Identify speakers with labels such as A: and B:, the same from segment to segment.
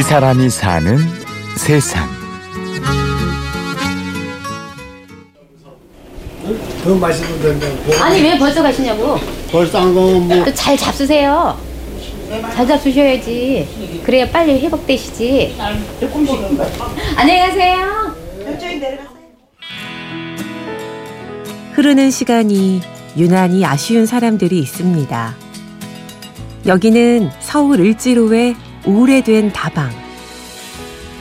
A: 이 사람이 사는 세상.
B: 더 맛있는 된다고.
C: 아니 왜 벌써 가시냐고.
B: 벌써 한 거면 뭐.
C: 그잘 잡수세요. 잘 잡수셔야지. 그래야 빨리 회복되시지. 안녕히 가세요.
D: 흐르는 시간이 유난히 아쉬운 사람들이 있습니다. 여기는 서울 을지로의 오래된 다방.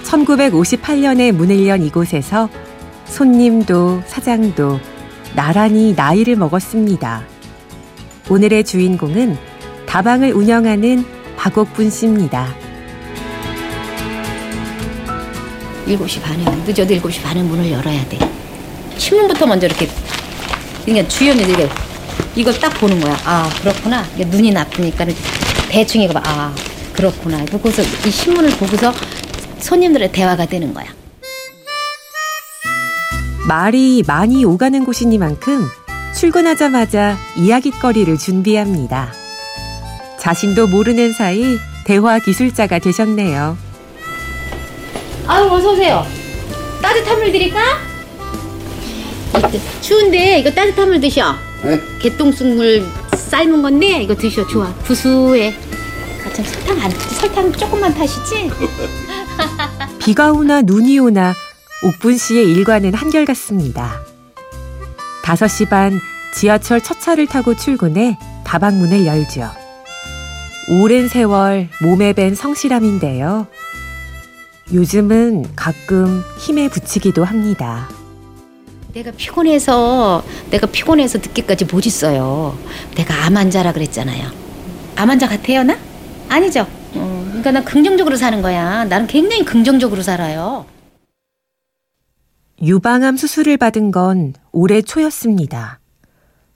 D: 1958년에 문을 연 이곳에서 손님도 사장도 나란히 나이를 먹었습니다. 오늘의 주인공은 다방을 운영하는 박옥분 씨입니다.
C: 7시 반에 늦어도 7시 반에 문을 열어야 돼. 신문부터 먼저 이렇게 그러니까 주연이 이렇게 이걸 딱 보는 거야. 아 그렇구나. 이게 눈이 나쁘니까 대충 이거 봐. 아 그렇구나. 그래서 이 신문을 보고서 손님들의 대화가 되는 거야.
D: 말이 많이 오가는 곳이니만큼 출근하자마자 이야깃거리를 준비합니다. 자신도 모르는 사이 대화 기술자가 되셨네요.
C: 아유 어서 오세요. 따뜻한 물 드릴까? 추운데 이거 따뜻한 물 드셔.
B: 네?
C: 개똥쑥물 삶은 건데 이거 드셔 좋아 구수해. 아, 참 설탕 안 설탕 조금만 타시지?
D: 비가 오나 눈이 오나 옥분 씨의 일과는 한결같습니다. 5시 반 지하철 첫 차를 타고 출근해 다방문을 열죠. 오랜 세월 몸에 밴 성실함인데요. 요즘은 가끔 힘에 부치기도 합니다.
C: 내가 피곤해서 내가 피곤해서 늦게까지 못 있어요. 내가 암 환자라 그랬잖아요. 암 환자 같아요 나? 아니죠. 어, 그러니까 난 긍정적으로 사는 거야. 나는 굉장히 긍정적으로 살아요.
D: 유방암 수술을 받은 건 올해 초였습니다.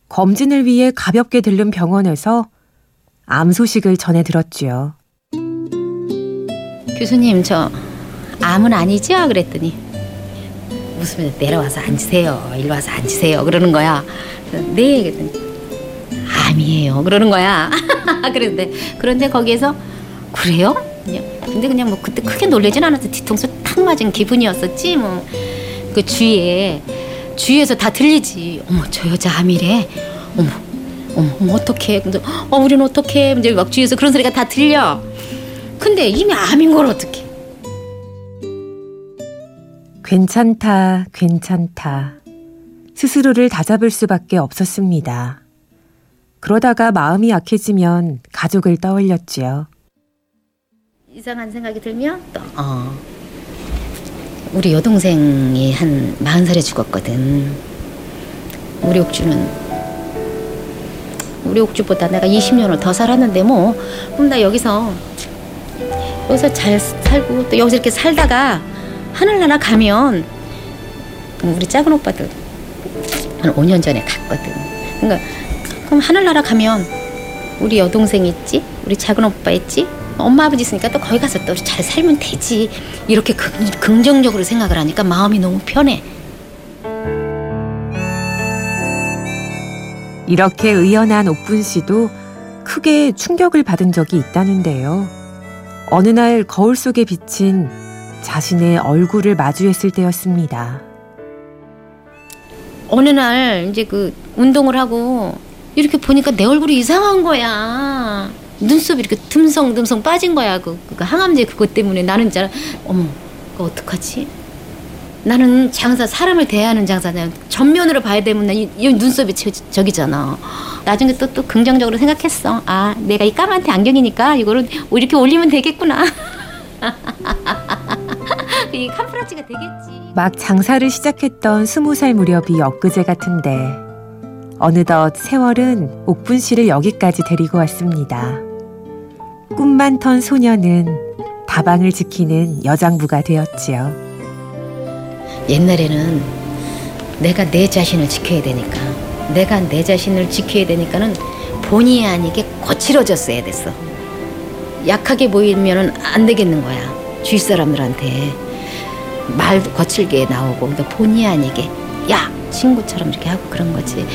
D: 검진을 위해 가볍게 들른 병원에서 암 소식을 전해 들었지요.
C: 교수님 저 암은 아니죠? 그랬더니 웃으면서 내려와서 앉으세요. 일로 와서 앉으세요. 그러는 거야. 네 그랬더니 암이에요. 그러는 거야. 그런데 그런데 거기에서 그래요? 그냥 근데 그냥 뭐 그때 크게 놀라진 않았어. 뒤통수 탁 맞은 기분이었었지 뭐. 그 주위에 주위에서 다 들리지. 어머 저 여자 암이래. 어머 어머 어떡해. 근데 어 우리는 어떡해. 이제 막 주위에서 그런 소리가 다 들려. 근데 이미 암인 걸 어떡해.
D: 괜찮다, 괜찮다. 스스로를 다잡을 수밖에 없었습니다. 그러다가 마음이 약해지면 가족을 떠올렸지요.
C: 이상한 생각이 들면 또 어. 우리 여동생이 한 마흔 살에 죽었거든. 우리 옥주는 우리 옥주보다 내가 20년을 더 살았는데 뭐 그럼 나 여기서 여기서 잘 살고 또 여기서 이렇게 살다가 하늘나라 가면 우리 작은 오빠들 한 5년 전에 갔거든. 그러니까 그럼 하늘나라 가면 우리 여동생 있지, 우리 작은 오빠 있지, 엄마 아버지 있으니까 또 거기 가서 또 잘 살면 되지. 이렇게 긍, 긍정적으로 생각을 하니까 마음이 너무 편해.
D: 이렇게 의연한 옥분 씨도 크게 충격을 받은 적이 있다는데요. 어느 날 거울 속에 비친 자신의 얼굴을 마주했을 때였습니다.
C: 어느 날 이제 그 운동을 하고 이렇게 보니까 내 얼굴이 이상한 거야. 눈썹이 이렇게 듬성듬성 빠진 거야. 그, 그 항암제 그것 때문에 나는 진짜 어머, 그 어떡하지? 나는 장사 사람을 대하는 장사냐 전면으로 봐야 되면 이, 이 눈썹이 저, 저기잖아. 나중에 또 또 긍정적으로 생각했어. 아, 내가 이 까만테 안경이니까 이거를 이렇게 올리면 되겠구나. 이 캄프라치가 되겠지.
D: 막 장사를 시작했던 스무 살 무렵이 엊그제 같은데 어느덧 세월은 옥분 씨를 여기까지 데리고 왔습니다. 꿈만 턴 소녀는 다방을 지키는 여장부가 되었지요.
C: 옛날에는 내가 내 자신을 지켜야 되니까 내가 내 자신을 지켜야 되니까는 본의 아니게 거칠어졌어야 됐어. 약하게 보이면은 안 되겠는 거야. 주위 사람들한테 말도 거칠게 나오고 그러니까 본의 아니게 야 친구처럼 이렇게 하고 그런 거지.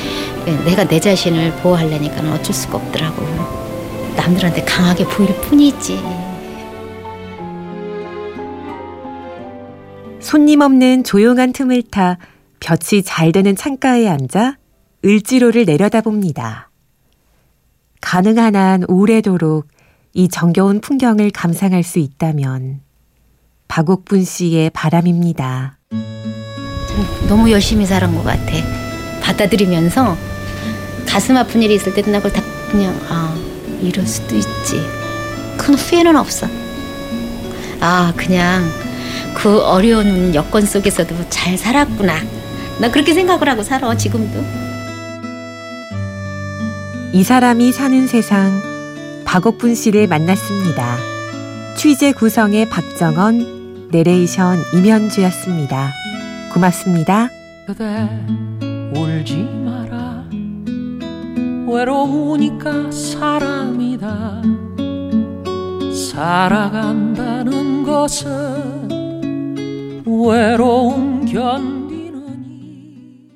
C: 내가 내 자신을 보호하려니까는 어쩔 수가 없더라고. 남들한테 강하게 보일 뿐이지.
D: 손님 없는 조용한 틈을 타 볕이 잘 드는 창가에 앉아 을지로를 내려다봅니다. 가능한 한 오래도록 이 정겨운 풍경을 감상할 수 있다면 박옥분 씨의 바람입니다.
C: 너무 열심히 살은 것 같아. 받아들이면서 가슴 아픈 일이 있을 때도 나 그걸 다 그냥 아 이럴 수도 있지. 큰 후회는 없어. 아 그냥 그 어려운 여건 속에서도 잘 살았구나. 나 그렇게 생각을 하고 살아 지금도.
D: 이 사람이 사는 세상 박옥분 씨를 만났습니다. 취재 구성의 박정원, 내레이션 임현주였습니다. 고맙습니다.
E: 그대 울지 마라. 외로우니까 사람이다. 살아간다는 것은 외로움 견